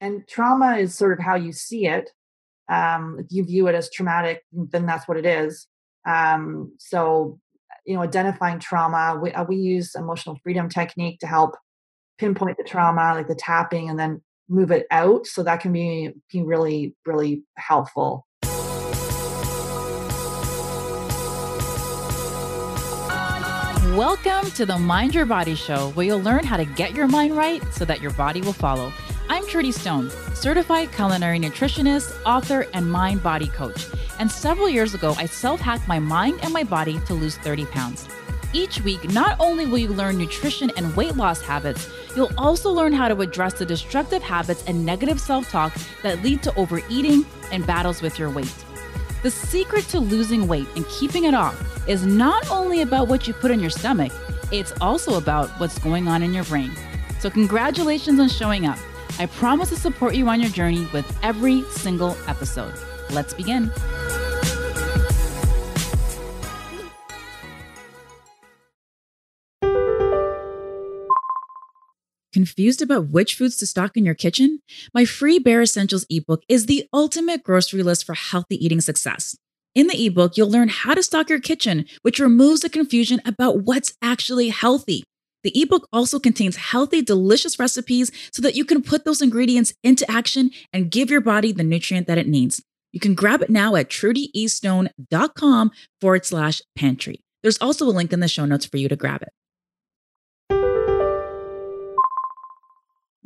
And trauma is sort of how you see it. Um, if you view it as traumatic, then that's what it is. Um, so, you know, identifying trauma, we, uh, we use emotional freedom technique to help pinpoint the trauma, like the tapping, and then move it out. So that can be, be really, really helpful. Welcome to the Mind Your Body Show, where you'll learn how to get your mind right so that your body will follow. I'm Trudy Stone, certified culinary nutritionist, author, and mind body coach. And several years ago, I self hacked my mind and my body to lose 30 pounds. Each week, not only will you learn nutrition and weight loss habits, you'll also learn how to address the destructive habits and negative self talk that lead to overeating and battles with your weight. The secret to losing weight and keeping it off is not only about what you put in your stomach, it's also about what's going on in your brain. So, congratulations on showing up. I promise to support you on your journey with every single episode. Let's begin. Confused about which foods to stock in your kitchen? My free Bare Essentials ebook is the ultimate grocery list for healthy eating success. In the ebook, you'll learn how to stock your kitchen, which removes the confusion about what's actually healthy. The ebook also contains healthy, delicious recipes so that you can put those ingredients into action and give your body the nutrient that it needs. You can grab it now at trudyestone.com forward slash pantry. There's also a link in the show notes for you to grab it.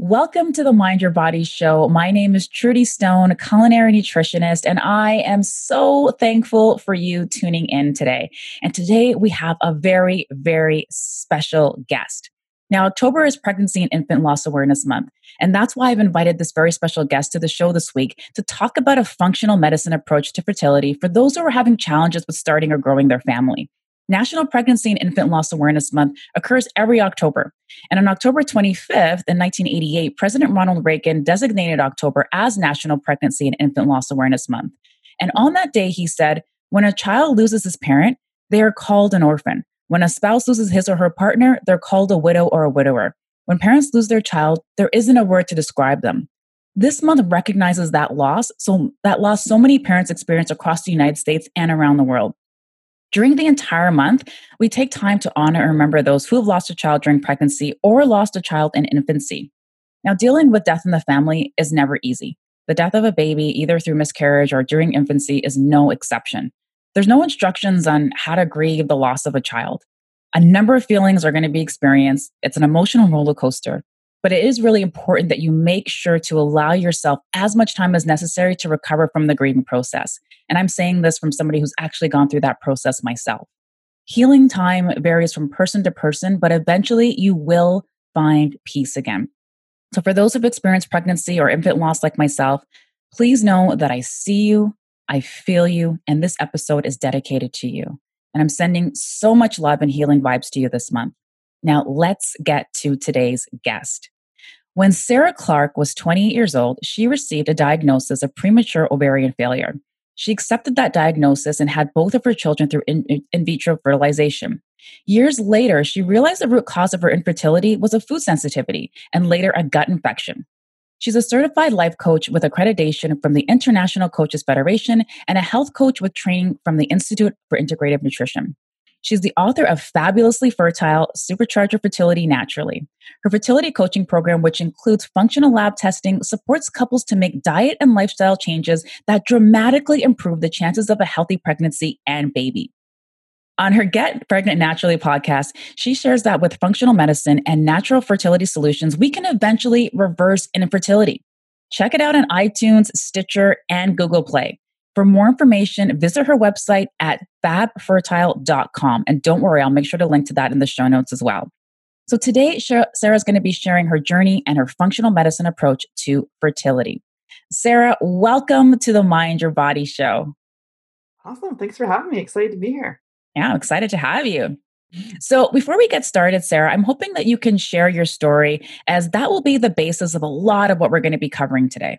Welcome to the Mind Your Body Show. My name is Trudy Stone, culinary nutritionist, and I am so thankful for you tuning in today. And today we have a very, very special guest. Now, October is Pregnancy and Infant Loss Awareness Month, and that's why I've invited this very special guest to the show this week to talk about a functional medicine approach to fertility for those who are having challenges with starting or growing their family. National Pregnancy and Infant Loss Awareness Month occurs every October. And on October 25th, in 1988, President Ronald Reagan designated October as National Pregnancy and Infant Loss Awareness Month. And on that day, he said, when a child loses his parent, they are called an orphan. When a spouse loses his or her partner, they're called a widow or a widower. When parents lose their child, there isn't a word to describe them. This month recognizes that loss, so that loss so many parents experience across the United States and around the world. During the entire month, we take time to honor and remember those who have lost a child during pregnancy or lost a child in infancy. Now, dealing with death in the family is never easy. The death of a baby, either through miscarriage or during infancy, is no exception. There's no instructions on how to grieve the loss of a child. A number of feelings are going to be experienced. It's an emotional roller coaster, but it is really important that you make sure to allow yourself as much time as necessary to recover from the grieving process. And I'm saying this from somebody who's actually gone through that process myself. Healing time varies from person to person, but eventually you will find peace again. So, for those who've experienced pregnancy or infant loss like myself, please know that I see you, I feel you, and this episode is dedicated to you. And I'm sending so much love and healing vibes to you this month. Now, let's get to today's guest. When Sarah Clark was 28 years old, she received a diagnosis of premature ovarian failure. She accepted that diagnosis and had both of her children through in, in, vitro fertilization. Years later, she realized the root cause of her infertility was a food sensitivity and later a gut infection. She's a certified life coach with accreditation from the International Coaches Federation and a health coach with training from the Institute for Integrative Nutrition. She's the author of Fabulously Fertile Supercharge Your Fertility Naturally. Her fertility coaching program, which includes functional lab testing, supports couples to make diet and lifestyle changes that dramatically improve the chances of a healthy pregnancy and baby. On her Get Pregnant Naturally podcast, she shares that with functional medicine and natural fertility solutions, we can eventually reverse infertility. Check it out on iTunes, Stitcher, and Google Play. For more information, visit her website at fabfertile.com. And don't worry, I'll make sure to link to that in the show notes as well. So today, Sarah's going to be sharing her journey and her functional medicine approach to fertility. Sarah, welcome to the Mind Your Body show. Awesome. Thanks for having me. Excited to be here. Yeah, I'm excited to have you. So, before we get started, Sarah, I'm hoping that you can share your story as that will be the basis of a lot of what we're going to be covering today.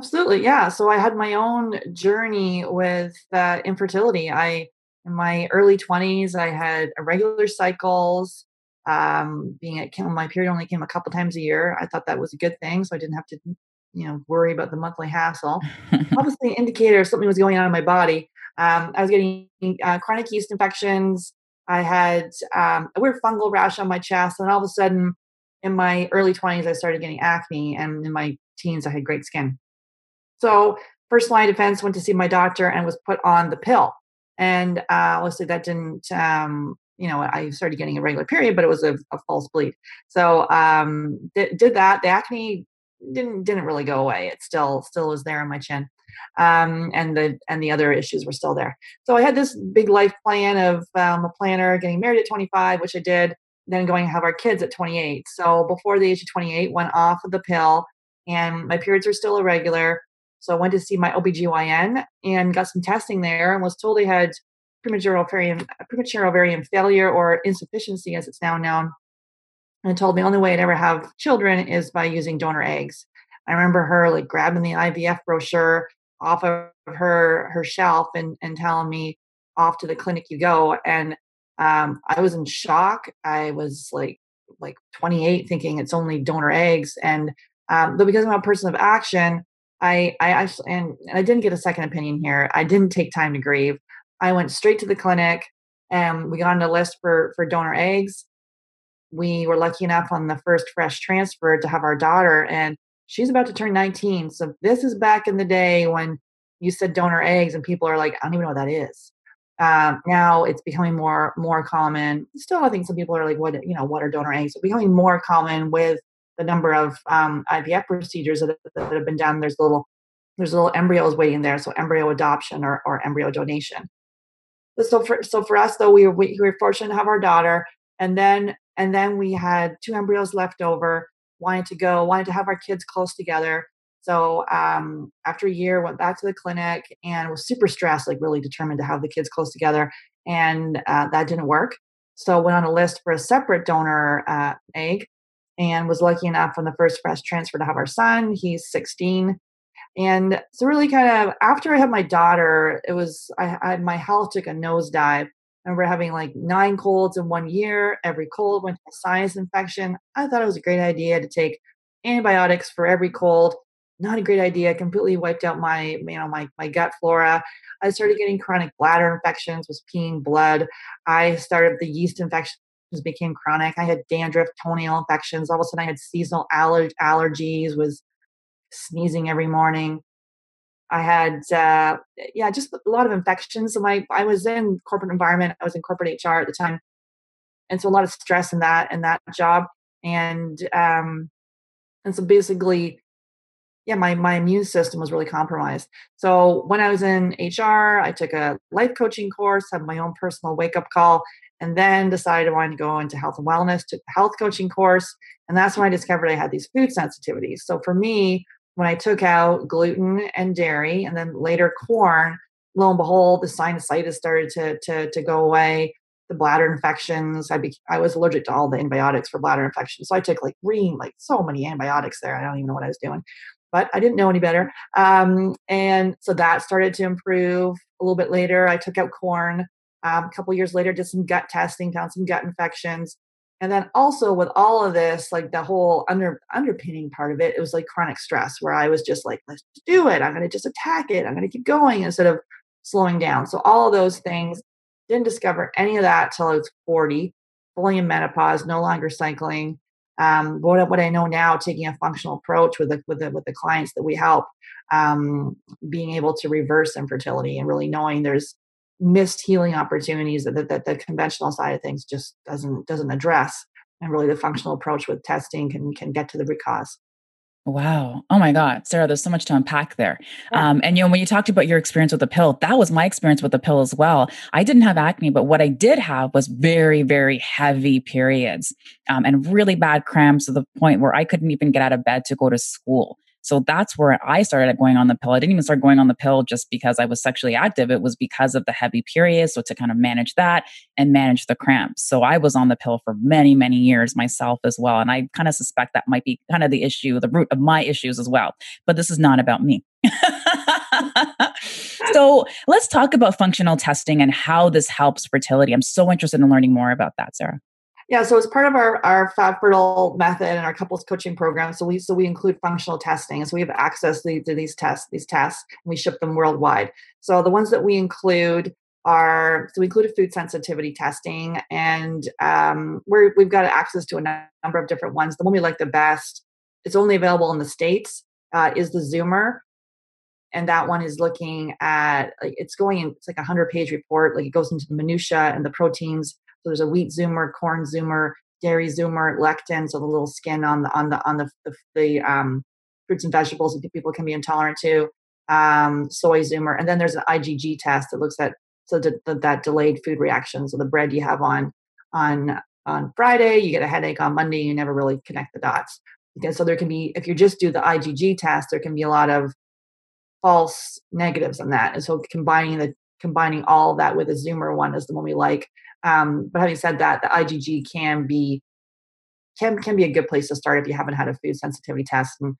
Absolutely. Yeah. So I had my own journey with uh, infertility. I, in my early 20s, I had irregular cycles. Um, being at my period only came a couple times a year. I thought that was a good thing. So I didn't have to you know, worry about the monthly hassle. Obviously, an indicator of something was going on in my body. Um, I was getting uh, chronic yeast infections. I had um, a weird fungal rash on my chest, and all of a sudden, in my early 20s, I started getting acne, and in my teens, I had great skin. So, first line defense, went to see my doctor and was put on the pill. And uh, obviously, that didn't, um, you know, I started getting a regular period, but it was a, a false bleed. So, um, did, did that. The acne didn't didn't really go away. It still still was there on my chin, um, and the and the other issues were still there. So I had this big life plan of um, a planner, getting married at 25, which I did, then going to have our kids at 28. So before the age of 28, went off of the pill, and my periods were still irregular. So I went to see my OBGYN and got some testing there, and was told I had premature ovarian premature ovarian failure or insufficiency, as it's now known and told me the only way I'd ever have children is by using donor eggs. I remember her like grabbing the IVF brochure off of her her shelf and and telling me off to the clinic you go. And um, I was in shock. I was like like 28, thinking it's only donor eggs. And um, but because I'm a person of action, I I actually and, and I didn't get a second opinion here. I didn't take time to grieve. I went straight to the clinic and we got on the list for for donor eggs we were lucky enough on the first fresh transfer to have our daughter and she's about to turn 19 so this is back in the day when you said donor eggs and people are like i don't even know what that is um, now it's becoming more more common still i think some people are like what you know what are donor eggs it's becoming more common with the number of um, ivf procedures that, that have been done there's little there's little embryos waiting there so embryo adoption or, or embryo donation so for so for us though we were, we were fortunate to have our daughter and then and then we had two embryos left over, wanted to go, wanted to have our kids close together. So um, after a year, went back to the clinic and was super stressed, like really determined to have the kids close together. And uh, that didn't work. So went on a list for a separate donor uh, egg and was lucky enough on the first fresh transfer to have our son. He's 16. And so really kind of after I had my daughter, it was I, I my health took a nosedive I remember having like nine colds in one year. Every cold went to a sinus infection. I thought it was a great idea to take antibiotics for every cold. Not a great idea. Completely wiped out my, you know, my my gut flora. I started getting chronic bladder infections, was peeing blood. I started the yeast infections became chronic. I had dandruff, toenail infections. All of a sudden, I had seasonal aller- allergies. Was sneezing every morning. I had, uh, yeah, just a lot of infections. So my, I was in corporate environment. I was in corporate HR at the time, and so a lot of stress in that in that job. And um, and so basically, yeah, my my immune system was really compromised. So when I was in HR, I took a life coaching course, had my own personal wake up call, and then decided I wanted to go into health and wellness. Took the health coaching course, and that's when I discovered I had these food sensitivities. So for me, when I took out gluten and dairy and then later corn, lo and behold, the sinusitis started to, to, to go away. The bladder infections, I, be, I was allergic to all the antibiotics for bladder infections. So I took like green, like so many antibiotics there. I don't even know what I was doing, but I didn't know any better. Um, and so that started to improve a little bit later. I took out corn. Um, a couple years later, did some gut testing, found some gut infections and then also with all of this like the whole under underpinning part of it it was like chronic stress where i was just like let's do it i'm going to just attack it i'm going to keep going instead of slowing down so all of those things didn't discover any of that till i was 40 fully in menopause no longer cycling um, what, what i know now taking a functional approach with the with the with the clients that we help um, being able to reverse infertility and really knowing there's missed healing opportunities that, that, the conventional side of things just doesn't doesn't address. And really the functional approach with testing can can get to the root cause Wow. Oh my God. Sarah, there's so much to unpack there. Yeah. Um, and you know, when you talked about your experience with the pill, that was my experience with the pill as well. I didn't have acne, but what I did have was very, very heavy periods um, and really bad cramps to the point where I couldn't even get out of bed to go to school. So that's where I started going on the pill. I didn't even start going on the pill just because I was sexually active. It was because of the heavy periods. So to kind of manage that and manage the cramps. So I was on the pill for many, many years myself as well. And I kind of suspect that might be kind of the issue, the root of my issues as well. But this is not about me. so let's talk about functional testing and how this helps fertility. I'm so interested in learning more about that, Sarah. Yeah, so as part of our, our Fab Fertile method and our couples coaching program, so we so we include functional testing, so we have access to, to these tests. These tests, and we ship them worldwide. So the ones that we include are so we included food sensitivity testing, and um, we're, we've got access to a number of different ones. The one we like the best, it's only available in the states, uh, is the Zoomer, and that one is looking at it's going in it's like a hundred page report like it goes into the minutia and the proteins so there's a wheat zoomer corn zoomer dairy zoomer lectin so the little skin on the on the on the the, the um, fruits and vegetables that people can be intolerant to um, soy zoomer. And then there's an igg test that looks at so the, that delayed food reaction. So the bread you have on on on friday you get a headache on monday you never really connect the dots. Because so there can be if you just do the igg test there can be a lot of false negatives on that. And so combining the combining all that with a Zoomer one is the one we like. Um, but having said that, the IgG can be can can be a good place to start if you haven't had a food sensitivity test. And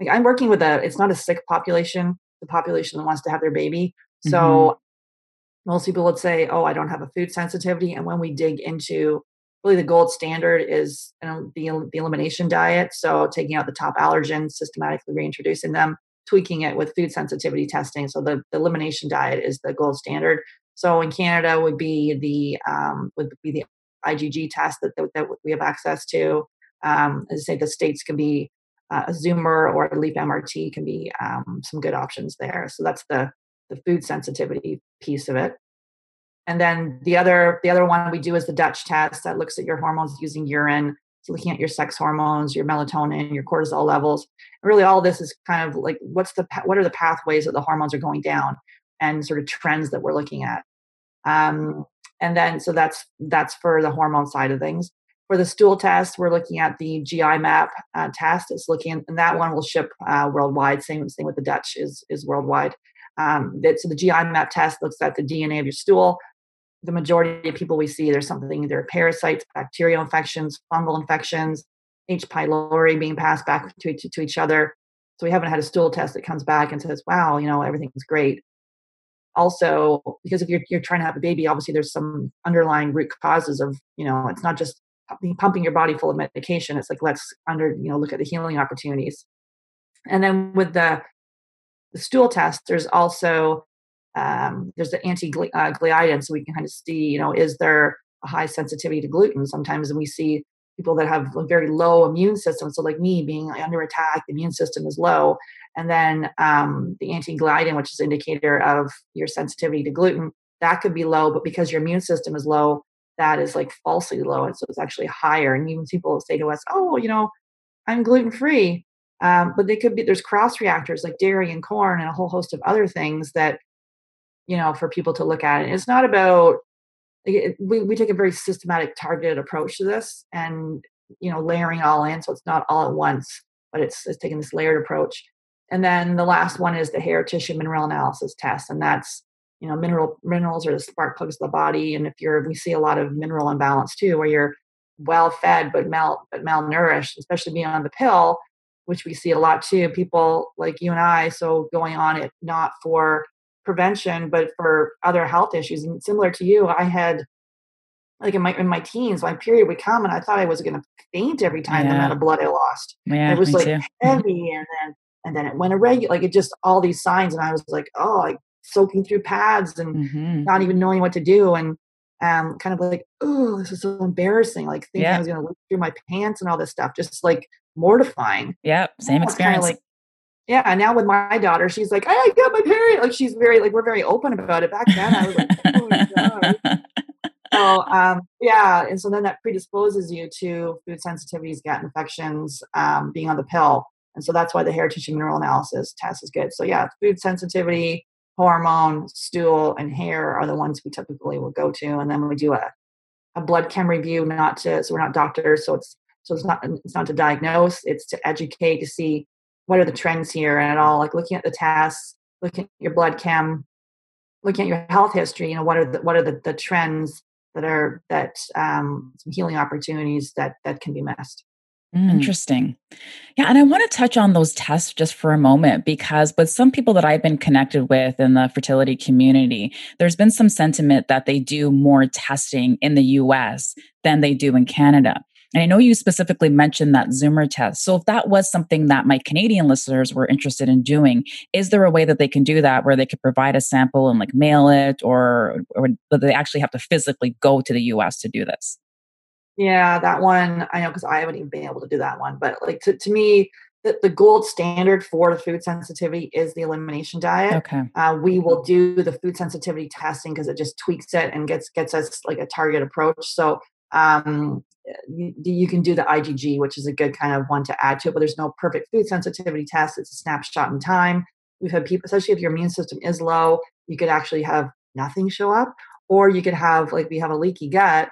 like I'm working with a it's not a sick population, the population that wants to have their baby. So mm-hmm. most people would say, "Oh, I don't have a food sensitivity." And when we dig into really the gold standard is you know, the the elimination diet, so taking out the top allergens, systematically reintroducing them tweaking it with food sensitivity testing. So the, the elimination diet is the gold standard. So in Canada would be the um, would be the IgG test that, that, that we have access to. Um, as I say, the states can be uh, a Zoomer or a Leap MRT can be um, some good options there. So that's the the food sensitivity piece of it. And then the other the other one we do is the Dutch test that looks at your hormones using urine. So looking at your sex hormones, your melatonin, your cortisol levels. Really, all this is kind of like what's the what are the pathways that the hormones are going down, and sort of trends that we're looking at. Um, and then so that's that's for the hormone side of things. For the stool test, we're looking at the GI map uh, test. It's looking, and that one will ship uh, worldwide. Same same with the Dutch is is worldwide. Um, that, so the GI map test looks at the DNA of your stool, the majority of people we see, there's something either parasites, bacterial infections, fungal infections, H. pylori being passed back to, to, to each other. So we haven't had a stool test that comes back and says, wow, you know, everything's great. Also, because if you're, you're trying to have a baby, obviously there's some underlying root causes of, you know, it's not just pumping your body full of medication. It's like, let's under, you know, look at the healing opportunities. And then with the, the stool test, there's also um, there's the anti-gliadin, so we can kind of see, you know, is there a high sensitivity to gluten? Sometimes, and we see people that have a very low immune system. So, like me, being under attack, the immune system is low, and then um, the anti-gliadin, which is indicator of your sensitivity to gluten, that could be low, but because your immune system is low, that is like falsely low, and so it's actually higher. And even people say to us, "Oh, you know, I'm gluten free," um, but they could be there's cross reactors like dairy and corn and a whole host of other things that you know for people to look at it it's not about it, we, we take a very systematic targeted approach to this and you know layering all in so it's not all at once but it's, it's taking this layered approach. And then the last one is the hair tissue mineral analysis test and that's you know mineral minerals are the spark plugs of the body and if you're we see a lot of mineral imbalance too where you're well fed but mal but malnourished especially being on the pill which we see a lot too people like you and i so going on it not for prevention, but for other health issues. And similar to you, I had like in my in my teens, my period would come and I thought I was gonna faint every time yeah. the amount of blood I lost. Yeah, it was like too. heavy and then and then it went irregular like it just all these signs and I was like, oh like soaking through pads and mm-hmm. not even knowing what to do and um kind of like, oh, this is so embarrassing. Like thinking yeah. I was gonna look through my pants and all this stuff, just like mortifying. Yeah, same experience. Like, yeah now with my daughter she's like i got my period. Like she's very like we're very open about it. Back then i was like oh my god. So um yeah and so then that predisposes you to food sensitivities gut infections um, being on the pill. And so that's why the hair tissue mineral analysis test is good. So yeah food sensitivity hormone stool and hair are the ones we typically will go to and then we do a, a blood chem review not to so we're not doctors so it's so it's not it's not to diagnose it's to educate to see what are the trends here and at all like looking at the tests looking at your blood chem looking at your health history you know what are the what are the, the trends that are that um, some healing opportunities that that can be missed Mm, interesting. Yeah, and I want to touch on those tests just for a moment because with some people that I've been connected with in the fertility community, there's been some sentiment that they do more testing in the US than they do in Canada. And I know you specifically mentioned that Zoomer test. So if that was something that my Canadian listeners were interested in doing, is there a way that they can do that where they could provide a sample and like mail it or or do they actually have to physically go to the US to do this? Yeah, that one I know because I haven't even been able to do that one. But like to, to me, the, the gold standard for the food sensitivity is the elimination diet. Okay. Uh, we will do the food sensitivity testing because it just tweaks it and gets gets us like a target approach. So um, you, you, can do the IgG, which is a good kind of one to add to it. But there's no perfect food sensitivity test. It's a snapshot in time. We've had people, especially if your immune system is low, you could actually have nothing show up, or you could have like we have a leaky gut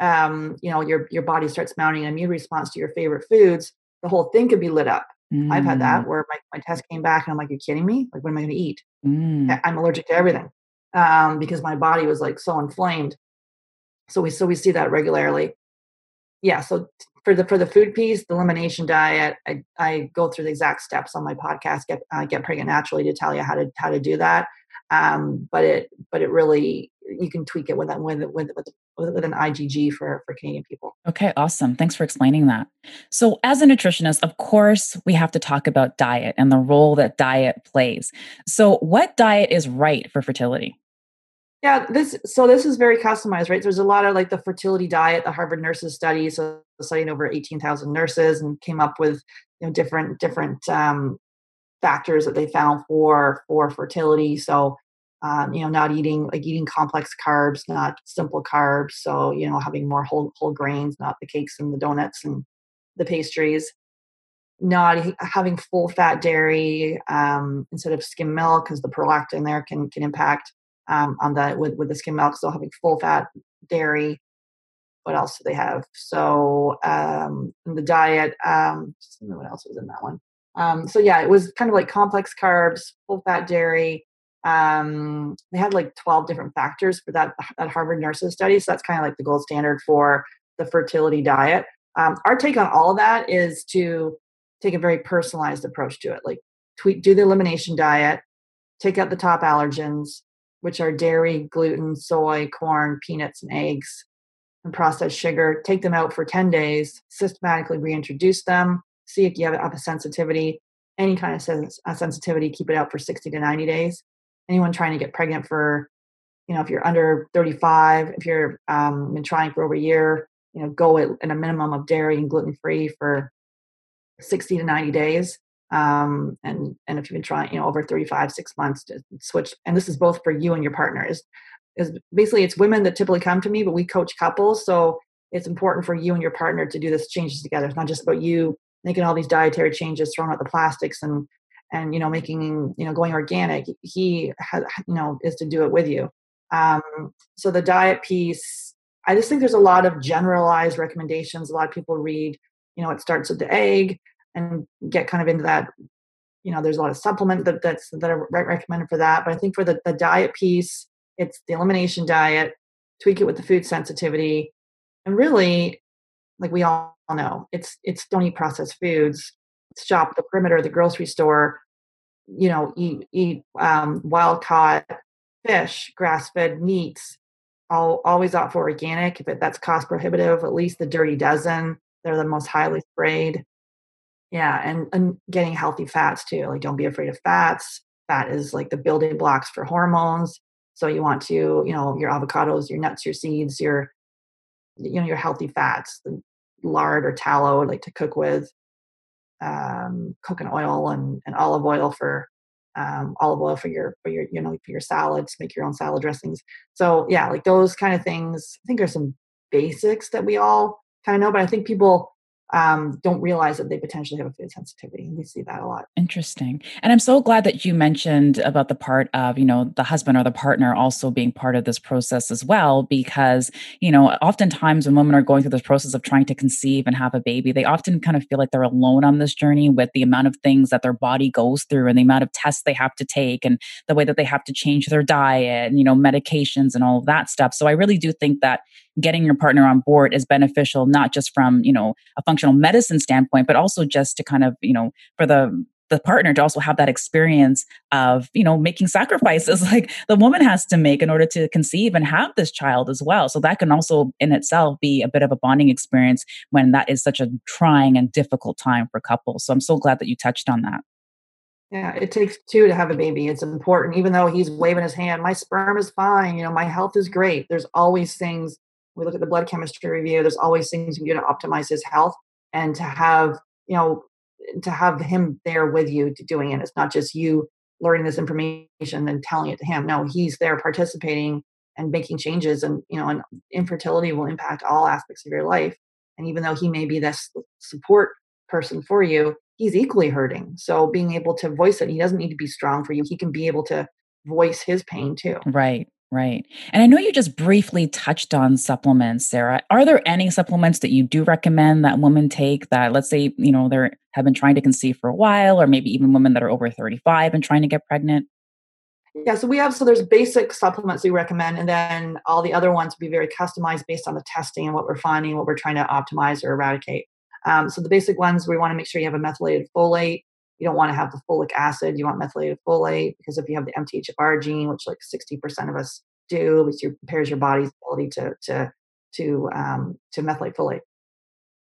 um, you know, your your body starts mounting an immune response to your favorite foods, the whole thing could be lit up. Mm. I've had that mm. where my, my test came back and I'm like, you're kidding me? Like, what am I going to eat? Mm. I'm allergic to everything um, because my body was like so inflamed. So we so we see that regularly. Yeah. So for the for the food piece, the elimination diet, I, I go through the exact steps on my podcast. Get uh, get pregnant naturally to tell you how to how to do that. Um, but it but it really you can tweak it with with with with, with an IgG for for Canadian people. Okay, awesome. Thanks for explaining that. So, as a nutritionist, of course, we have to talk about diet and the role that diet plays. So, what diet is right for fertility? Yeah, this so this is very customized, right? There's a lot of like the fertility diet, the Harvard nurses study, so studying over 18,000 nurses and came up with you know different different um, factors that they found for for fertility. So um, you know, not eating like eating complex carbs, not simple carbs. So you know, having more whole whole grains, not the cakes and the donuts and the pastries. Not having full fat dairy um, instead of skim milk because the prolactin there can can impact um, on the with with the skim milk. So having full fat dairy. What else do they have? So um, the diet. Um, what else was in that one? Um, so yeah, it was kind of like complex carbs, full fat dairy, um, they had like 12 different factors for that, that Harvard nurses study. So that's kind of like the gold standard for the fertility diet. Um, our take on all of that is to take a very personalized approach to it. Like tweet, do the elimination diet, take out the top allergens, which are dairy, gluten, soy, corn, peanuts, and eggs, and processed sugar. Take them out for 10 days, systematically reintroduce them, see if you have, a sensitivity, any kind of sens- sensitivity, keep it out for 60 to 90 days anyone trying to get pregnant for you know if you're under 35 if you're um, been trying for over a year you know go at, at a minimum of dairy and gluten free for 60 to 90 days um, and and if you've been trying you know over 35 six months to switch and this is both for you and your partner is is basically it's women that typically come to me but we coach couples so it's important for you and your partner to do this changes together. It's not just about you making all these dietary changes throwing out the plastics and and you know making you know going organic. He has you know is to do it with you. Um, so the diet piece i just think there's a lot of generalized recommendations. A lot of people read you know it starts with the egg and get kind of into that you know there's a lot of supplement that that's that are recommended for that but i think for the, the diet piece it's the elimination diet tweak it with the food sensitivity and really like we all know it's it's don't eat processed foods shop the perimeter of the grocery store you know eat eat um, wild caught fish grass fed meats I'll always opt for organic if it, that's cost prohibitive at least the dirty dozen they're the most highly sprayed yeah and, and getting healthy fats too like don't be afraid of fats. Fat is like the building blocks for hormones. So you want to you know your avocados your nuts your seeds your you know your healthy fats lard or tallow like to cook with um, coconut oil and, and olive oil for um, olive oil for your for your you know for your salads make your own salad dressings. So yeah like those kind of things i think are some basics that we all kind of know but i think people um, don't realize that they potentially have a food sensitivity. We see that a lot. Interesting. And I'm so glad that you mentioned about the part of, you know, the husband or the partner also being part of this process as well, because, you know, oftentimes when women are going through this process of trying to conceive and have a baby, they often kind of feel like they're alone on this journey with the amount of things that their body goes through and the amount of tests they have to take and the way that they have to change their diet and, you know, medications and all of that stuff. So I really do think that getting your partner on board is beneficial, not just from, you know, a functional functional medicine standpoint, but also just to kind of, you know, for the the partner to also have that experience of you know making sacrifices like the woman has to make in order to conceive and have this child as well so that can also in itself be a bit of a bonding experience when that is such a trying and difficult time for couples so i'm so glad that you touched on that yeah, it takes two to have a baby. It's important, even though he's waving his hand. My sperm is fine. You know, my health is great. There's always things. We look at the blood chemistry review. There's always things you can do to optimize his health and to have, you know, to have him there with you to doing it. It's not just you learning this information and telling it to him. No, he's there participating and making changes. And you know, and infertility will impact all aspects of your life. And even though he may be this support person for you, he's equally hurting. So being able to voice it, he doesn't need to be strong for you. He can be able to voice his pain too. Right. Right. And I know you just briefly touched on supplements, Sarah. Are there any supplements that you do recommend that women take that, let's say, you know, they have been trying to conceive for a while, or maybe even women that are over 35 and trying to get pregnant? Yeah, so we have so there's basic supplements we recommend, and then all the other ones be very customized based on the testing and what we're finding, what we're trying to optimize or eradicate. Um, so the basic ones we want to make sure you have a methylated folate. You don't want to have the folic acid. You want methylated folate because if you have the MTHFR gene, which like 60% of us do, which impairs your body's ability to to to um, to methylate folate,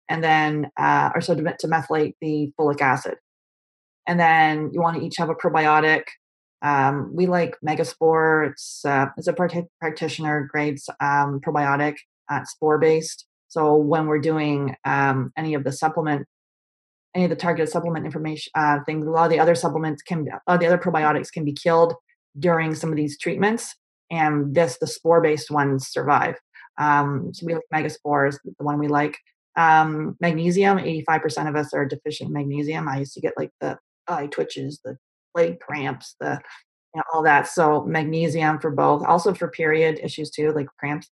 and then uh, or so to, to methylate the folic acid, and then you want to each have a probiotic. Um, we like Megaspore. It's uh, it's a practitioner grade um, probiotic. Uh, spore based. So when we're doing um, any of the supplement any of the targeted supplement information uh, things. A lot of the other supplements can, a of the other probiotics can be killed during some of these treatments, and this the spore-based ones survive. Um, so we like megaspores, the one we like. Um, magnesium, 85% of us are deficient in magnesium. I used to get like the eye twitches, the leg cramps, the you know, all that. So magnesium for both, also for period issues too, like cramps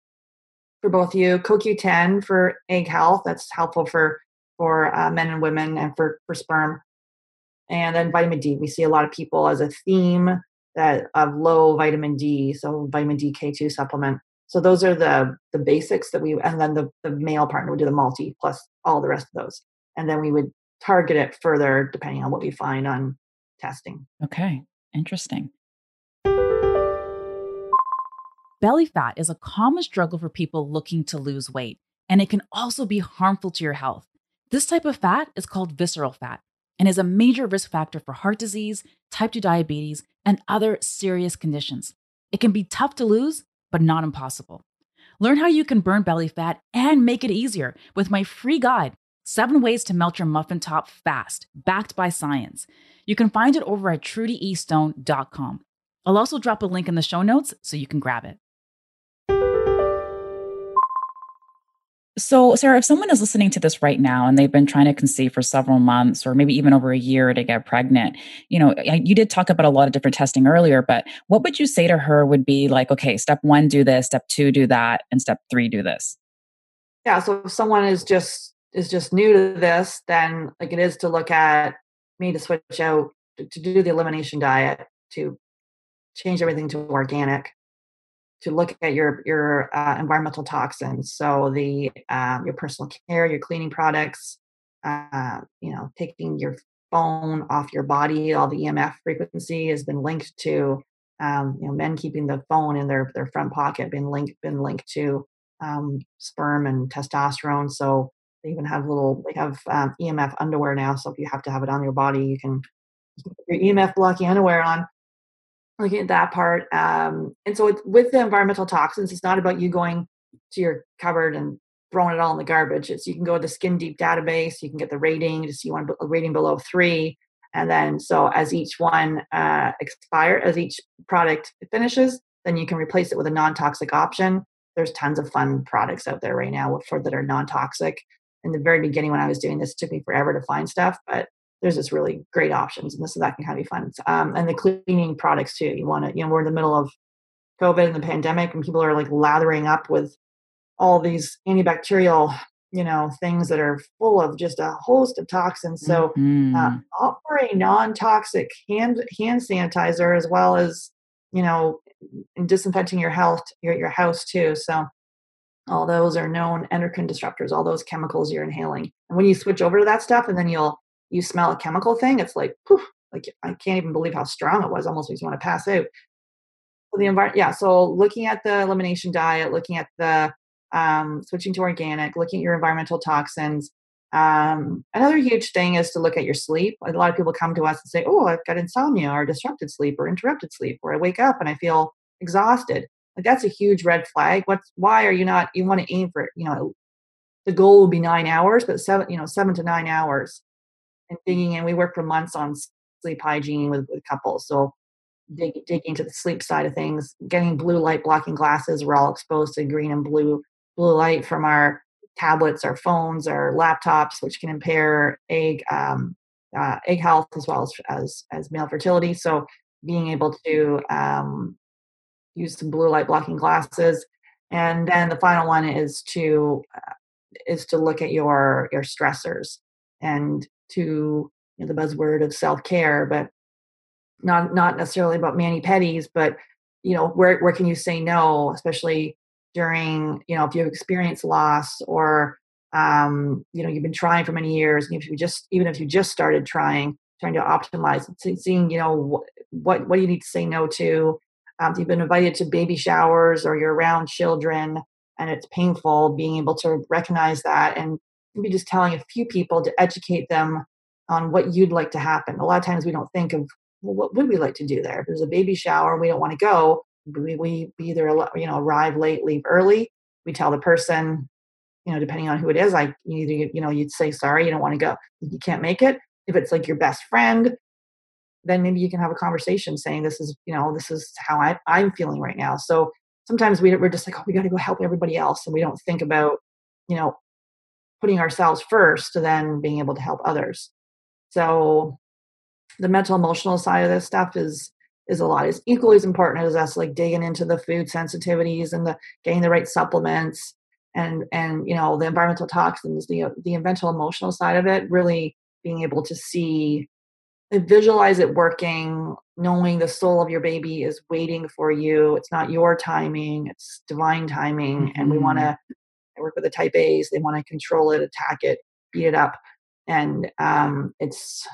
for both you. CoQ10 for egg health. That's helpful for for uh, men and women and for, for sperm. And then vitamin D. We see a lot of people as a theme that of low vitamin D, so vitamin D K2 supplement. So those are the the basics that we and then the, the male partner would do the multi plus all the rest of those. And then we would target it further depending on what we find on testing. Okay. Interesting. Belly fat is a common struggle for people looking to lose weight, and it can also be harmful to your health. This type of fat is called visceral fat and is a major risk factor for heart disease, type 2 diabetes, and other serious conditions. It can be tough to lose, but not impossible. Learn how you can burn belly fat and make it easier with my free guide, Seven Ways to Melt Your Muffin Top Fast, backed by science. You can find it over at trudyestone.com. I'll also drop a link in the show notes so you can grab it. So, Sarah, if someone is listening to this right now and they've been trying to conceive for several months or maybe even over a year to get pregnant, you know, you did talk about a lot of different testing earlier, but what would you say to her would be like, okay, step one, do this, step two, do that, and step three, do this? Yeah. So if someone is just is just new to this, then like it is to look at me to switch out to, to do the elimination diet to change everything to organic to look at your your uh, environmental toxins. So the um, your personal care, your cleaning products, uh, you know, taking your phone off your body. All the EMF frequency has been linked to um, you know men keeping the phone in their their front pocket. Been linked been linked to um, sperm and testosterone. So they even have little they have um, EMF underwear now. So if you have to have it on your body, you can your EMF blocking underwear on looking at that part. Um, and so with the environmental toxins, it's not about you going to your cupboard and throwing it all in the garbage. It's you can go to the Skin Deep database, you can get the rating, just you want a rating below three. And then so as each one uh, expire, as each product finishes, then you can replace it with a non-toxic option. There's tons of fun products out there right now for that are non-toxic. In the very beginning, when I was doing this, it took me forever to find stuff, but there's just really great options and this so that can kind of be fun. Um, and the cleaning products too you want to you know we're in the middle of covid and the pandemic and people are like lathering up with all these antibacterial you know things that are full of just a host of toxins. So mm-hmm. uh, offer a non-toxic hand hand sanitizer as well as you know disinfecting your health your, your house too. So all those are known endocrine disruptors all those chemicals you're inhaling. And when you switch over to that stuff and then you'll you smell a chemical thing it's like like i can't even believe how strong it was almost makes you want to pass out so the environment yeah so looking at the elimination diet looking at the um, switching to organic looking at your environmental toxins um, another huge thing is to look at your sleep a lot of people come to us and say oh i've got insomnia or disrupted sleep or interrupted sleep where i wake up and i feel exhausted like that's a huge red flag. What's why are you not? You want to aim for you know the goal would be nine hours, but seven you know seven to nine hours. And digging in, we work for months on sleep hygiene with, with couples. So dig, digging into the sleep side of things, getting blue light blocking glasses. We're all exposed to green and blue blue light from our tablets, our phones, our laptops, which can impair egg um, uh, egg health as well as, as as male fertility. So being able to um, use some blue light blocking glasses and then the final one is to uh, is to look at your your stressors and to you know, the buzzword of self-care but not not necessarily about mani pedis but you know where where can you say no especially during you know if you have experience loss or um you know you've been trying for many years and if you just even if you just started trying trying to optimize seeing you know what what do you need to say no to? Um, you've been invited to baby showers or you're around children and it's painful, being able to recognize that and maybe just telling a few people to educate them on what you'd like to happen. A lot of times we don't think of well, what would we like to do there. If there's a baby shower, we don't want to go. We, we either you know arrive late, leave early. We tell the person, you know, depending on who it is, like either you know you'd say sorry, you don't want to go, you can't make it. If it's like your best friend, then maybe you can have a conversation saying this is you know this is how I, i'm feeling right now so sometimes we, we're just like oh we got to go help everybody else and we don't think about you know putting ourselves first to then being able to help others. So the mental emotional side of this stuff is is a lot. Is equally as important as us like digging into the food sensitivities and the getting the right supplements and and you know the environmental toxins the the mental emotional side of it really being able to see visualize it working knowing the soul of your baby is waiting for you. It's not your timing it's divine timing mm-hmm. and we want to work with the type a's they want to control it attack it beat it up and um, it's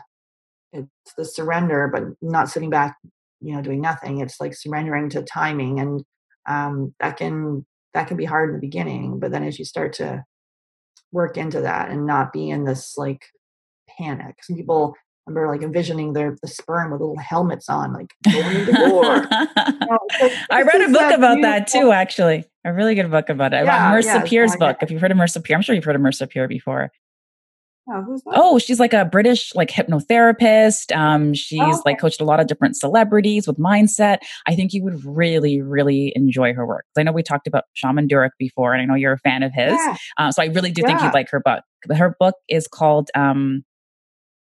it's the surrender but not sitting back you know doing nothing it's like surrendering to timing and um, that can that can be hard in the beginning but then as you start to work into that and not be in this like panic some people remember like envisioning their the sperm with little helmets on, like going into war. know, I read a book about that too, actually. A really good book about it. Yeah, Marissa yeah, book. If you've heard of Marissa Peer, I'm sure you've heard of Marissa Peer before. Oh, oh, she's like a British like hypnotherapist. Um, she's oh, okay. like coached a lot of different celebrities with mindset. I think you would really, really enjoy her work. I know we talked about Shaman Durek before, and I know you're a fan of his. Yeah. Uh, so I really do yeah. think you'd like her book. Her book is called um,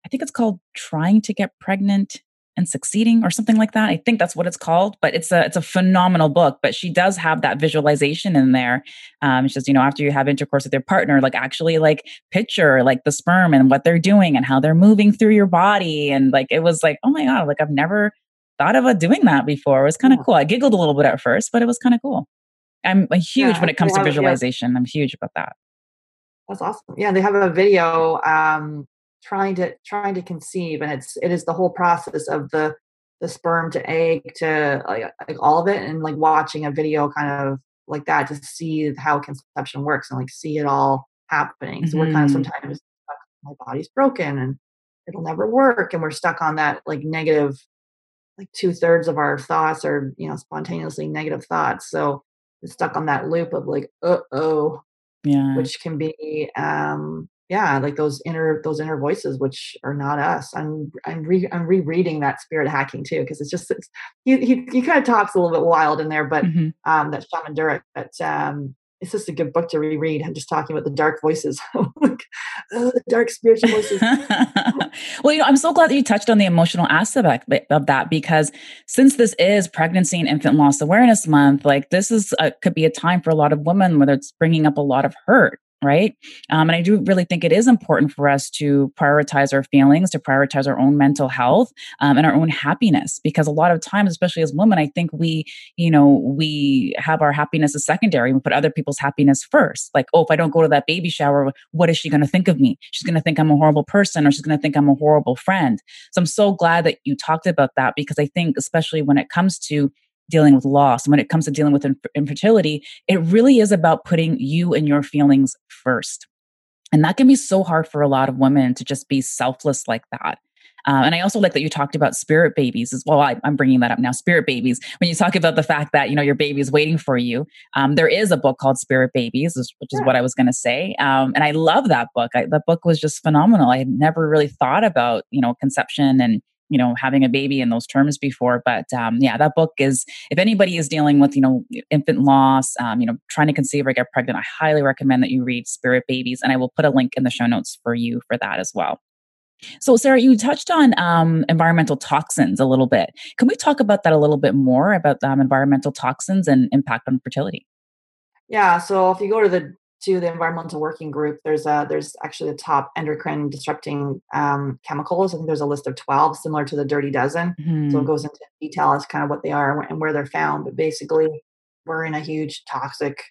I think it's called Trying to Get Pregnant and Succeeding or something like that. I think that's what it's called, but it's a it's a phenomenal book. But she does have that visualization in there. Um, she says, you know, after you have intercourse with your partner, like actually like picture like the sperm and what they're doing and how they're moving through your body. And like it was like, oh my God, like I've never thought about doing that before. It was kind of yeah. cool. I giggled a little bit at first, but it was kind of cool. I'm a huge yeah, when it comes to visualization. Yeah. I'm huge about that. That's awesome. Yeah, they have a video um, trying to trying to conceive and it's it is the whole process of the the sperm to egg to like, like all of it and like watching a video kind of like that to see how conception works and like see it all happening. So mm-hmm. we're kind of sometimes my body's broken and it'll never work and we're stuck on that like negative like two-thirds of our thoughts are you know spontaneously negative thoughts. So it's stuck on that loop of like uh-oh yeah. which can be um yeah like those inner those inner voices which are not us i'm i'm, re, I'm rereading that spirit hacking too because it's just it's, he, he, he kind of talks a little bit wild in there but mm-hmm. um that shaman durek but um it's just a good book to reread. I'm just talking about the dark voices, like, oh, the dark spiritual voices. well, you know, I'm so glad that you touched on the emotional aspect of that because since this is Pregnancy and Infant Loss Awareness Month, like this is a, could be a time for a lot of women where it's bringing up a lot of hurt right? Um, and I do really think it is important for us to prioritize our feelings, to prioritize our own mental health um, and our own happiness, because a lot of times, especially as women, I think we, you know, we have our happiness as secondary. We put other people's happiness first. Like, oh, if I don't go to that baby shower, what is she going to think of me? She's going to think I'm a horrible person, or she's going to think I'm a horrible friend. So I'm so glad that you talked about that because I think, especially when it comes to dealing with loss and when it comes to dealing with infertility it really is about putting you and your feelings first and that can be so hard for a lot of women to just be selfless like that uh, and I also like that you talked about spirit babies as well. I, am bringing that up now. Spirit babies. When you talk about the fact that you know your baby is waiting for you, um, there is a book called Spirit Babies, which is yeah. what I was going to say. Um, and I love that book. I, that book was just phenomenal. I had never really thought about you know conception and you know having a baby in those terms before but um, yeah that book is if anybody is dealing with you know infant loss um, you know trying to conceive or get pregnant i highly recommend that you read spirit babies and i will put a link in the show notes for you for that as well so, Sarah, you touched on um, environmental toxins a little bit. Can we talk about that a little bit more about um, environmental toxins and impact on fertility? Yeah. So, if you go to the to the environmental working group, there's a there's actually the top endocrine disrupting um, chemicals. I think there's a list of 12, similar to the Dirty Dozen. Mm-hmm. So it mm-hmm. goes into detail as kind of what they are and where they're found. But basically, we're in a huge toxic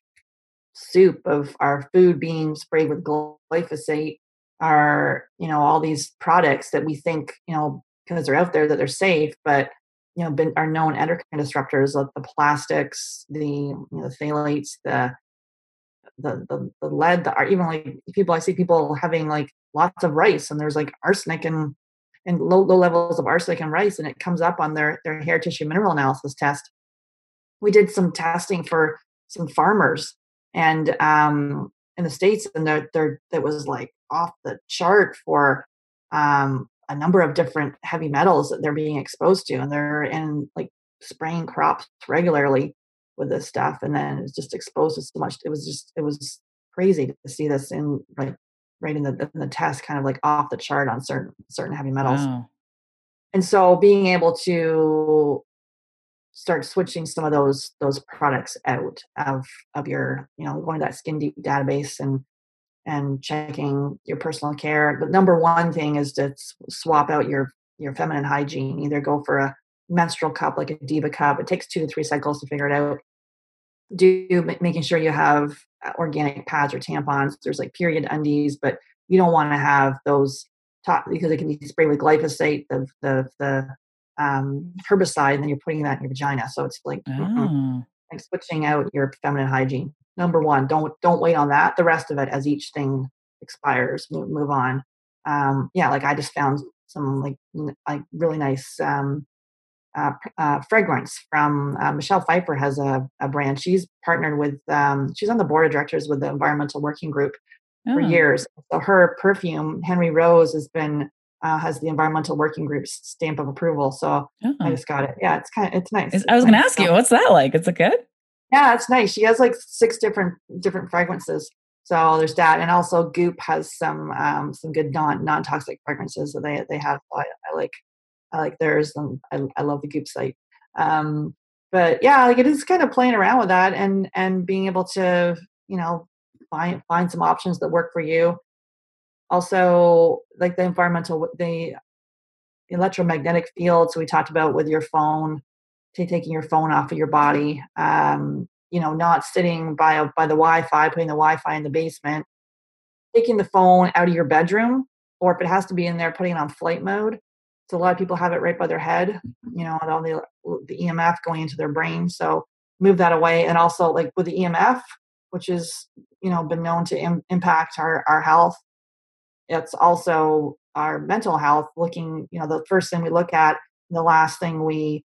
soup of our food being sprayed with glyphosate, are you know all these products that we think you know because they're out there that they're safe, but you know been, are known endocrine disruptors like the plastics, the you know, the phthalates, the the, the, the lead, the, even like people, I see people having like lots of rice and there's like arsenic and, and low, low levels of arsenic in rice and it comes up on their, their hair tissue mineral analysis test. We did some testing for some farmers and um, in the States and they're, they're, that was like off the chart for um, a number of different heavy metals that they're being exposed to and they're in like spraying crops regularly with this stuff and then it was just exposed to so much it was just it was crazy to see this in like right in the in the test kind of like off the chart on certain certain heavy metals wow. and so being able to start switching some of those those products out of of your you know going to that skin deep database and and checking your personal care the number one thing is to swap out your your feminine hygiene either go for a menstrual cup like a diva cup it takes two to three cycles to figure it out do making sure you have uh, organic pads or tampons. There's like period undies, but you don't want to have those top because it can be sprayed with glyphosate, the the the um, herbicide, and then you're putting that in your vagina. So it's like, oh. like switching out your feminine hygiene. Number one, don't don't wait on that. The rest of it, as each thing expires, move, move on. Um, yeah, like I just found some like like really nice um, uh, uh, fragrance from uh, Michelle Pfeiffer has a, a, brand. She's partnered with, um, she's on the board of directors with the Environmental Working Group oh. for years. So her perfume, Henry Rose, has been uh, has the Environmental Working Group's stamp of approval. So oh. I just got it. Yeah, it's kind of it's nice. It's I was nice going to ask you, what's that like? Is it good? Yeah, it's nice. She has like six different different fragrances. So there's that, and also Goop has some um, some good non non toxic fragrances that they they have. I, I like I like theirs, and I, I love the Goop site. Um, but yeah, like it is kind of playing around with that and and being able to you know find find some options that work for you. Also, like the environmental, the electromagnetic field. So we talked about with your phone, taking your phone off of your body. Um, you know, not sitting by by the Wi-Fi, putting the Wi-Fi in the basement, taking the phone out of your bedroom, or if it has to be in there, putting it on flight mode so a lot of people have it right by their head, you know, all the the EMF going into their brain. So move that away, and also like with the EMF, which is you know been known to Im- impact our our health. It's also our mental health. Looking, you know, the first thing we look at, the last thing we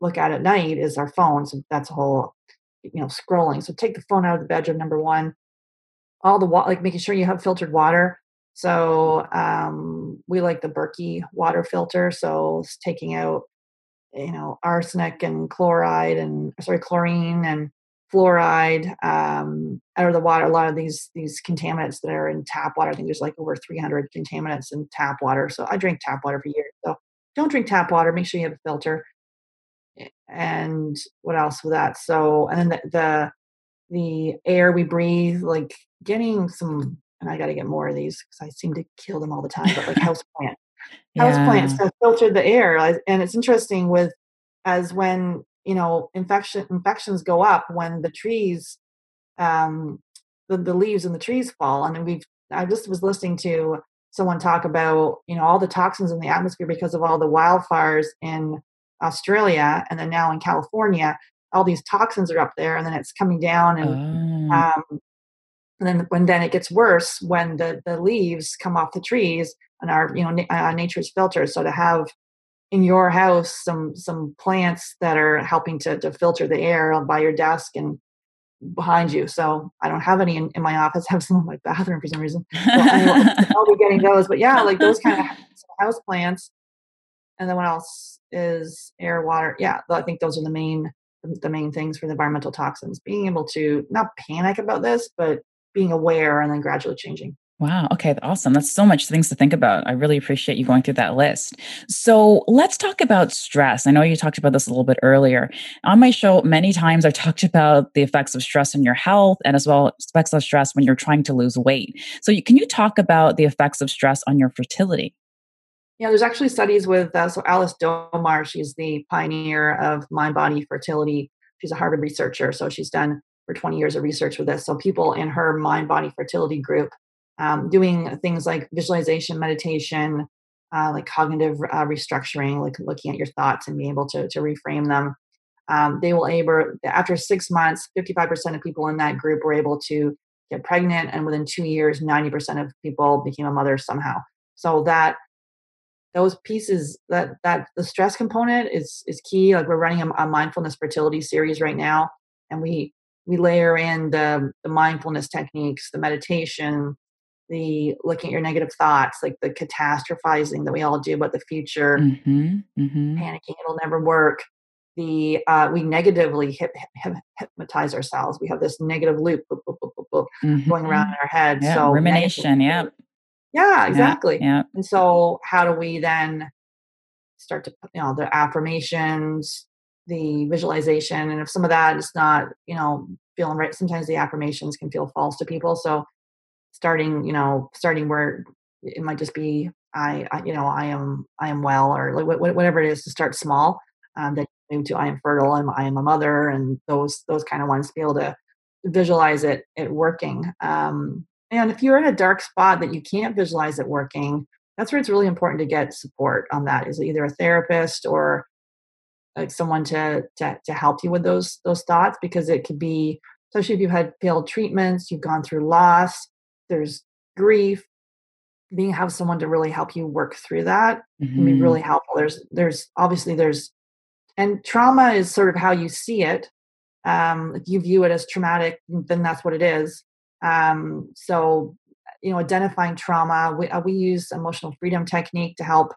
look at at night is our phone. So that's a whole, you know, scrolling. So take the phone out of the bedroom. Number one, all the water, like making sure you have filtered water so um, we like the Berkey water filter. So it's taking out, you know, arsenic and chloride and sorry, chlorine and fluoride um, out of the water. A lot of these these contaminants that are in tap water. I think there's like over 300 contaminants in tap water. So I drink tap water for years. So don't drink tap water. Make sure you have a filter. And what else with that? So and then the, the the air we breathe, like getting some, and I got to get more of these because I seem to kill them all the time. But like house plant, house plants Yeah. filter the air, and it's interesting with as when you know infection infections go up when the trees um, the, the leaves and the trees fall. And we've I just was listening to someone talk about you know all the toxins in the atmosphere because of all the wildfires in Australia and then now in California. All these toxins are up there, and then it's coming down, and Oh. um, and then when then it gets worse when the the leaves come off the trees and are you know na- uh, nature's filters. So to have in your house some some plants that are helping to to filter the air by your desk and behind you. So I don't have any in, in my office. I have some in my bathroom for some reason. So anyway, I'll be getting those. But yeah, like those kind of house plants. And then what else is air, water? Yeah, I think those are the main the main things for the environmental toxins. Being able to not panic about this, but being aware and then gradually changing. Wow. Okay. Awesome. That's so much things to think about. I really appreciate you going through that list. So let's talk about stress. I know you talked about this a little bit earlier. On my show, many times I've talked about the effects of stress on your health and as well effects of stress when you're trying to lose weight. So you, can you talk about the effects of stress on your fertility? Yeah, there's actually studies with uh, so Alice Domar. She's the pioneer of mind body fertility. She's a Harvard researcher, so she's done for 20 years of research with this. So people in her mind body fertility group um, doing things like visualization, meditation, uh, like cognitive uh, restructuring, like looking at your thoughts and being able to to reframe them. Um, they will able after six months, 55% of people in that group were able to get pregnant, and within two years, 90% of people became a mother somehow. So that those pieces that that the stress component is is key like we're running a, a mindfulness fertility series right now and we we layer in the the mindfulness techniques the meditation the looking at your negative thoughts like the catastrophizing that we all do about the future Mm-hmm. Mm-hmm. panicking it'll never work the uh, we negatively hip, hip, hypnotize ourselves we have this negative loop boop, boop, boop, boop, going around in our head Yeah. so Rumination. Yeah. yeah exactly Yeah. and so, how do we then start to, you know, the affirmations, the visualization, and if some of that is not, you know, feeling right, sometimes the affirmations can feel false to people. So, starting, you know, starting where it might just be, I, I you know, I am, I am well, or like wh- whatever it is to start small. Um, that move to I am fertile, I'm, I am a mother, and those those kind of ones to be able to visualize it it working. Um, and if you're in a dark spot that you can't visualize it working, that's where it's really important to get support on that. Is either a therapist or like someone to to to help you with those those thoughts because it could be especially if you've had failed treatments, you've gone through loss, there's grief. Being have someone to really help you work through that can be really helpful. There's there's obviously there's and trauma is sort of how you see it. Um, if you view it as traumatic, then that's what it is. Um, so, you know, identifying trauma, we, uh, we use emotional freedom technique to help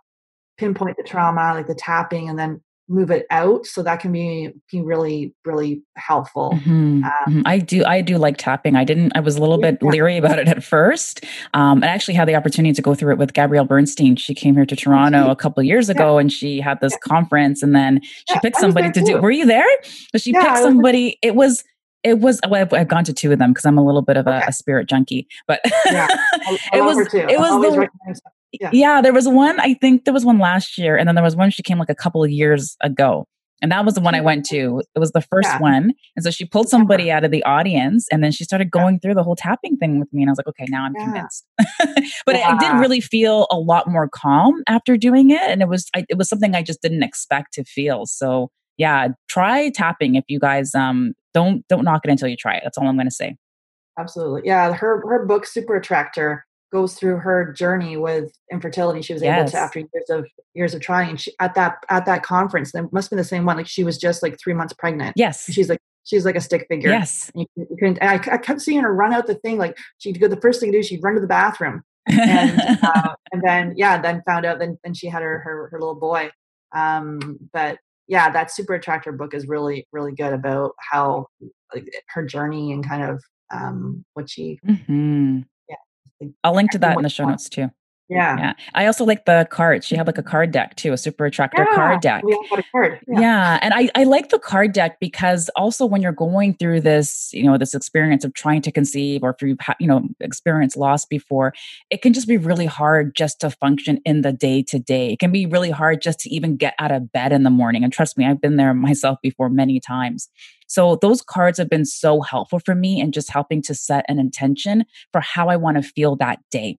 pinpoint the trauma, like the tapping, and then move it out. So that can be, be really, really helpful. Mhm, Um. I do. I do like tapping. I didn't. I was a little bit Yeah. leery about it at first. Um, and I actually had the opportunity to go through it with Gabrielle Bernstein. She came here to Toronto sweet. a couple years Yeah. ago, and she had this conference. And then she Yeah, picked somebody to do. too. Were you there? but she Yeah, picked somebody. It was. It was. Well, I've, gone to two of them because I'm a little bit of a, Okay. a spirit junkie. But Yeah, I, I it was. It was the. Yeah. yeah, there was one. I think there was one last year, and then there was one she came like a couple of years ago, and that was the one I went to. It was the first Yeah. one, and so she pulled Yeah. somebody out of the audience, and then she started Yeah. going through the whole tapping thing with me, and I was like, okay, now I'm Yeah. convinced. but I, I did really feel a lot more calm after doing it, and it was I, it was something I just didn't expect to feel. So yeah, try tapping if you guys um don't don't knock it until you try it. That's all I'm going to say. Absolutely. Yeah, her her book Super Attractor goes through her journey with infertility. She was able to after years of years of trying she at that at that conference, that must have been the same one. Like she was just like three months pregnant. Yes. She's like she's like a stick figure. Yes. And you, you couldn't, and I, I kept seeing her run out the thing. Like she'd go, the first thing to do, she'd run to the bathroom. And, uh, and then, yeah, then found out, then, then she had her, her, her little boy. Um, but yeah, that super attractor book is really, really good about how like her journey and kind of, um, what she, Mhm. I'll link to that in the show notes too. Yeah. Yeah. I also like the cards. She had like a card deck too, a super attractor Yeah, card deck. we got a card. Yeah. Yeah. And I, I like the card deck because also when you're going through this, you know, this experience of trying to conceive or if you've, ha- you know, experienced loss before, it can just be really hard just to function in the day to day. It can be really hard just to even get out of bed in the morning. And trust me, I've been there myself before many times. So those cards have been so helpful for me in just helping to set an intention for how I want to feel that day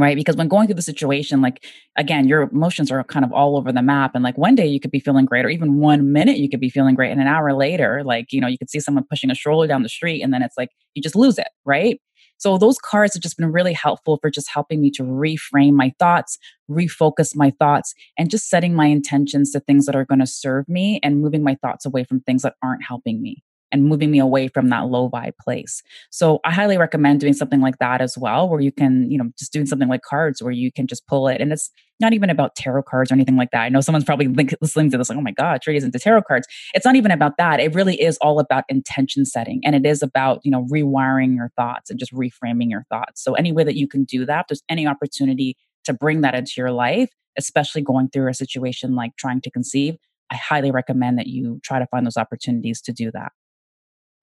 right? Because when going through the situation like again your emotions are kind of all over the map and like one day you could be feeling great or even one minute you could be feeling great and an hour later like you know you could see someone pushing a stroller down the street and then it's like you just lose it right? So those cards have just been really helpful for just helping me to reframe my thoughts refocus my thoughts and just setting my intentions to things that are going to serve me and moving my thoughts away from things that aren't helping me and moving me away from that low vibe place. So I highly recommend doing something like that as well, where you can, you know, just doing something like cards where you can just pull it. And it's not even about tarot cards or anything like that. I know someone's probably listening to this like, oh my God, Trudy's into tarot cards. It's not even about that. It really is all about intention setting. And it is about, you know, rewiring your thoughts and just reframing your thoughts. So any way that you can do that, there's any opportunity to bring that into your life, especially going through a situation like trying to conceive, I highly recommend that you try to find those opportunities to do that.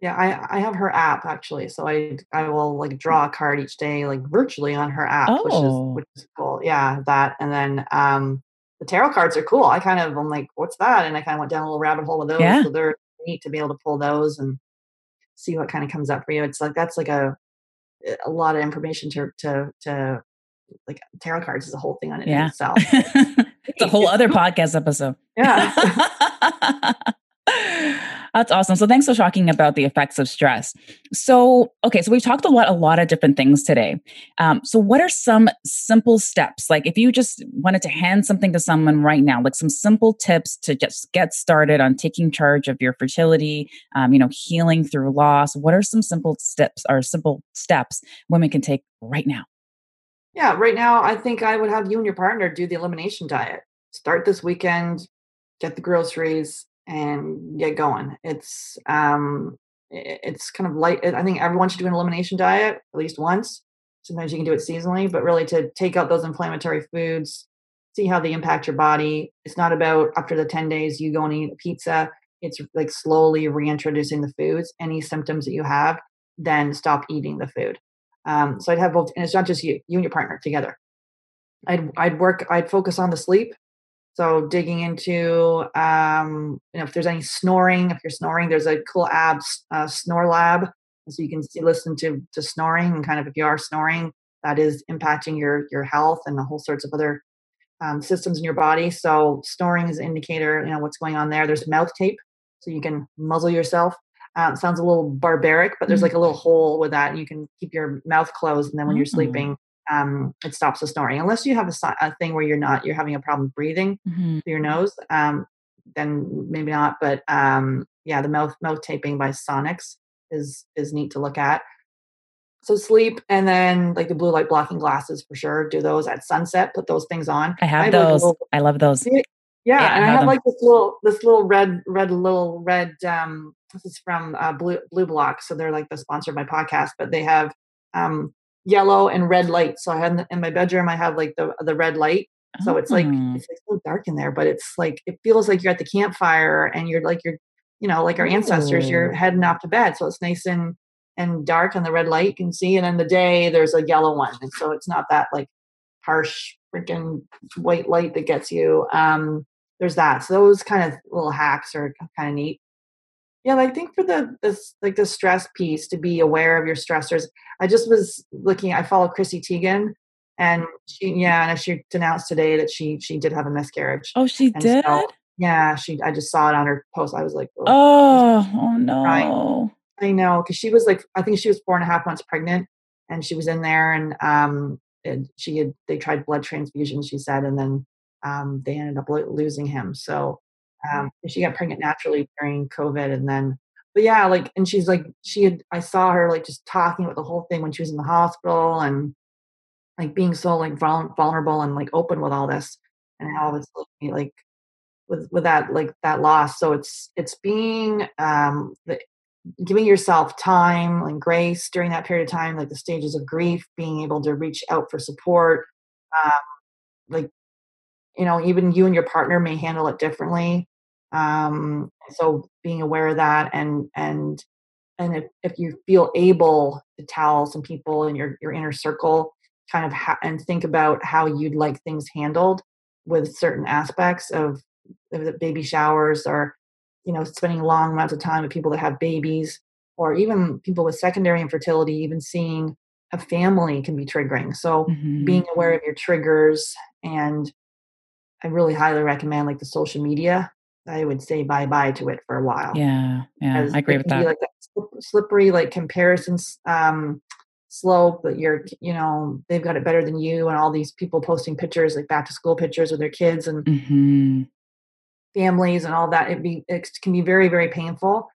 Yeah, I I have her app actually, so I I will like draw a card each day, like virtually on her app, which is Oh, which is cool. Yeah, that and then um the tarot cards are cool. I kind of I'm like, what's that? And I kind of went down a little rabbit hole with those. yeah. So they're neat to be able to pull those and see what kind of comes up for you. It's like that's like a a lot of information to to to like tarot cards is a whole thing on it in Yeah. itself. it's a whole other podcast episode. Yeah. That's awesome. So thanks for talking about the effects of stress. So, okay, so we've talked a lot, a lot of different things today. Um, so, what are some simple steps? Like, if you just wanted to hand something to someone right now, like some simple tips to just get started on taking charge of your fertility, um, you know, healing through loss. What are some simple steps or simple steps women can take right now? Yeah, right now I think I would have you and your partner do the elimination diet. Start this weekend, get the groceries and get going. It's um it's kind of light I think everyone should do an elimination diet at least once. Sometimes you can do it seasonally, but really to take out those inflammatory foods, see how they impact your body. It's not about after the 10 days you go and eat a pizza. It's like slowly reintroducing the foods. Any symptoms that you have, then stop eating the food. Um, so I'd have both, and it's not just you, you and your partner together. I'd I'd work, I'd focus on the sleep. So digging into, um, you know, if there's any snoring, if you're snoring, there's a cool app, uh, SnoreLab, so you can see, listen to to snoring and kind of if you are snoring, that is impacting your your health and a whole sorts of other um, systems in your body. So snoring is an indicator, you know, what's going on there. There's mouth tape, so you can muzzle yourself. Um, sounds a little barbaric, but there's Mm. like a little hole with that, and you can keep your mouth closed, and then when you're Oh. sleeping, um, it stops the snoring. Unless you have a, a thing where you're not, you're having a problem breathing Mhm. through your nose, um, then maybe not. But um, yeah, the mouth mouth taping by SomniFix is is neat to look at. So sleep, and then like the blue light blocking glasses for sure. Do those at sunset. Put those things on. I have a those. little I love those. yeah, Yeah, I and I have have them. like this little this little red red little red um this is from uh blue BlueBlox so they're like the sponsor of my podcast but they have um yellow and red light. So i have in, my bedroom i have like the the red light. So it's like Oh. it's like so dark in there but it's like it feels like you're at the campfire and you're like you're you know like our ancestors you're heading off to bed. So it's nice and and dark on the red light you can see and in the day there's a yellow one. And so it's not that like harsh freaking white light that gets you. Um there's that. So those kind of little hacks are kind of neat yeah i think for the this like the stress piece to be aware of your stressors i just was looking i follow chrissy teigen and she yeah and she announced today that she she did have a miscarriage Oh, she and did? so yeah she i just saw it on her post i was like oh, Oh, oh crying. no. I know because she was like I think she was four and a half months pregnant, and she was in there, and um, and she had they tried blood transfusion she said, and then um, they ended up lo- losing him. So um, she got pregnant naturally during COVID, and then but yeah, like and she's like she had I saw her like just talking about the whole thing when she was in the hospital and like being so like vulnerable and like open with all this and how it's like like with with that like that loss. So it's it's being um the, giving yourself time and grace during that period of time like the stages of grief being able to reach out for support Um, like, you know, even you and your partner may handle it differently. Um, so being aware of that and and and if, if you feel able to tell some people in your your inner circle kind of ha- and think about how you'd like things handled with certain aspects of, of the baby showers or you know spending long amounts of time with people that have babies or even people with secondary infertility even seeing a family can be triggering so mm-hmm. being aware of your triggers and i really highly recommend like the social media. I would say bye bye to it for a while yeah yeah i agree with that. like that slippery like comparisons um slope that you're you know they've got it better than you and all these people posting pictures like back to school pictures with their kids and mm-hmm. families and all that it be it can be very very painful.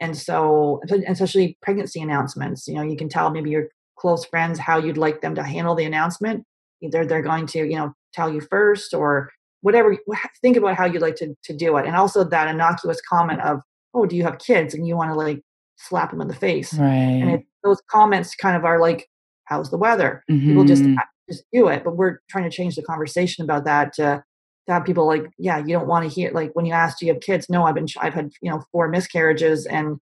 And so especially pregnancy announcements you know you can tell maybe your close friends how you'd like them to handle the announcement. Either they're going to you know tell you first or whatever think about how you'd like to, to do it and also that innocuous comment of oh do you have kids and you want to like slap them in the face right and it, those comments kind of are like how's the weather mm-hmm. people just mm-hmm. just do it but we're trying to change the conversation about that to, to have people like yeah you don't want to hear like when you ask do you have kids no i've been i've had you know four miscarriages and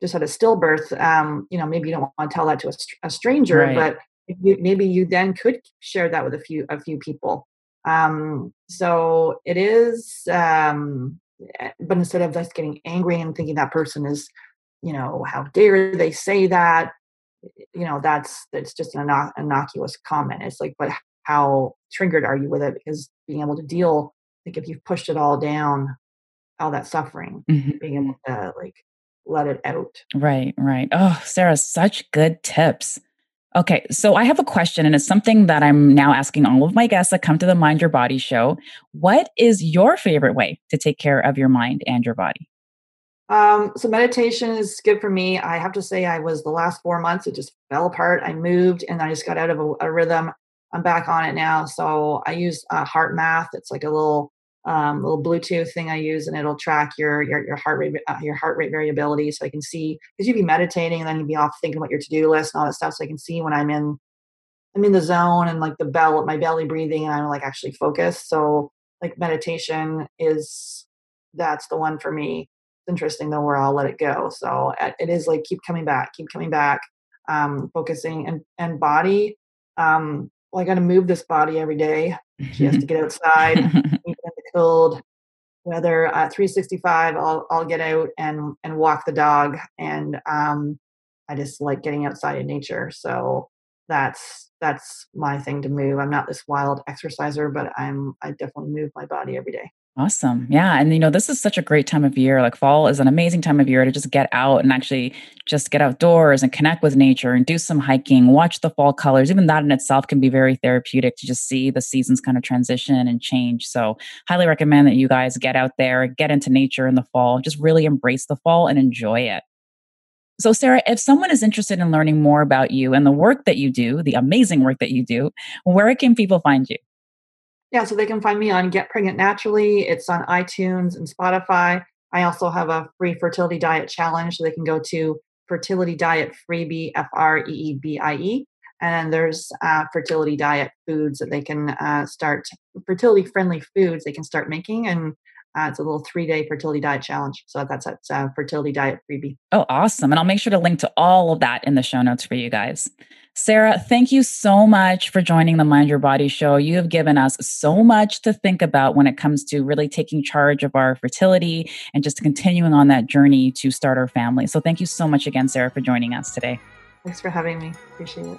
just had a stillbirth um you know maybe you don't want to tell that to a, a stranger right. but you, maybe you then could share that with a few a few people. Um so it is um eh, but instead of just getting angry and thinking that person is you know how dare they say that you know that's that's just an innocuous comment. It's like but how triggered are you with it? Because being able to deal like if you've pushed it all down all that suffering mm-hmm. being able to like let it out. Right right. Oh sarah such good tips okay so i have a question and it's something that i'm now asking all of my guests that come to the mind your body show what is your favorite way to take care of your mind and your body um, so meditation is good for me. I have to say, I was the last four months, it just fell apart. I moved and I just got out of a, a rhythm. I'm back on it now. So I use uh, HeartMath. It's like a little um, little Bluetooth thing I use, and it'll track your your, your heart rate uh, your heart rate variability, so I can see because you'd be meditating and then you'd be off thinking about your to do list and all that stuff. So I can see when I'm in I'm in the zone and like the bell my belly breathing, and I'm like actually focused. So like meditation is that's the one for me It's interesting though where I'll let it go. So it is like keep coming back, keep coming back, um, focusing and and body. Um, well, I got to move this body every day. She has to get outside, cold weather. At 365, I'll I'll get out and and walk the dog, and um, I just like getting outside in nature. So that's that's my thing to move. I'm not this wild exerciser, but I'm I definitely move my body every day. Awesome. Yeah. And, you know, this is such a great time of year. Like, fall is an amazing time of year to just get out and actually just get outdoors and connect with nature and do some hiking, watch the fall colors. Even that in itself can be very therapeutic to just see the seasons kind of transition and change. So, highly recommend that you guys get out there, get into nature in the fall, just really embrace the fall and enjoy it. So, Sarah, if someone is interested in learning more about you and the work that you do, the amazing work that you do, where can people find you? Yeah, so they can find me on Get Pregnant Naturally. It's on iTunes and Spotify. I also have a free fertility diet challenge, so they can go to Fertility Diet Freebie, F R E E B I E. And there's uh, fertility diet foods that they can uh, start, fertility friendly foods they can start making. And uh, it's a little three day fertility diet challenge. So that's a uh, Fertility Diet Freebie. Oh, awesome. And I'll make sure to link to all of that in the show notes for you guys. Sarah, thank you so much for joining the Mind Your Body show. You have given us so much to think about when it comes to really taking charge of our fertility and just continuing on that journey to start our family. So thank you so much again, Sarah, for joining us today. Thanks for having me. Appreciate it.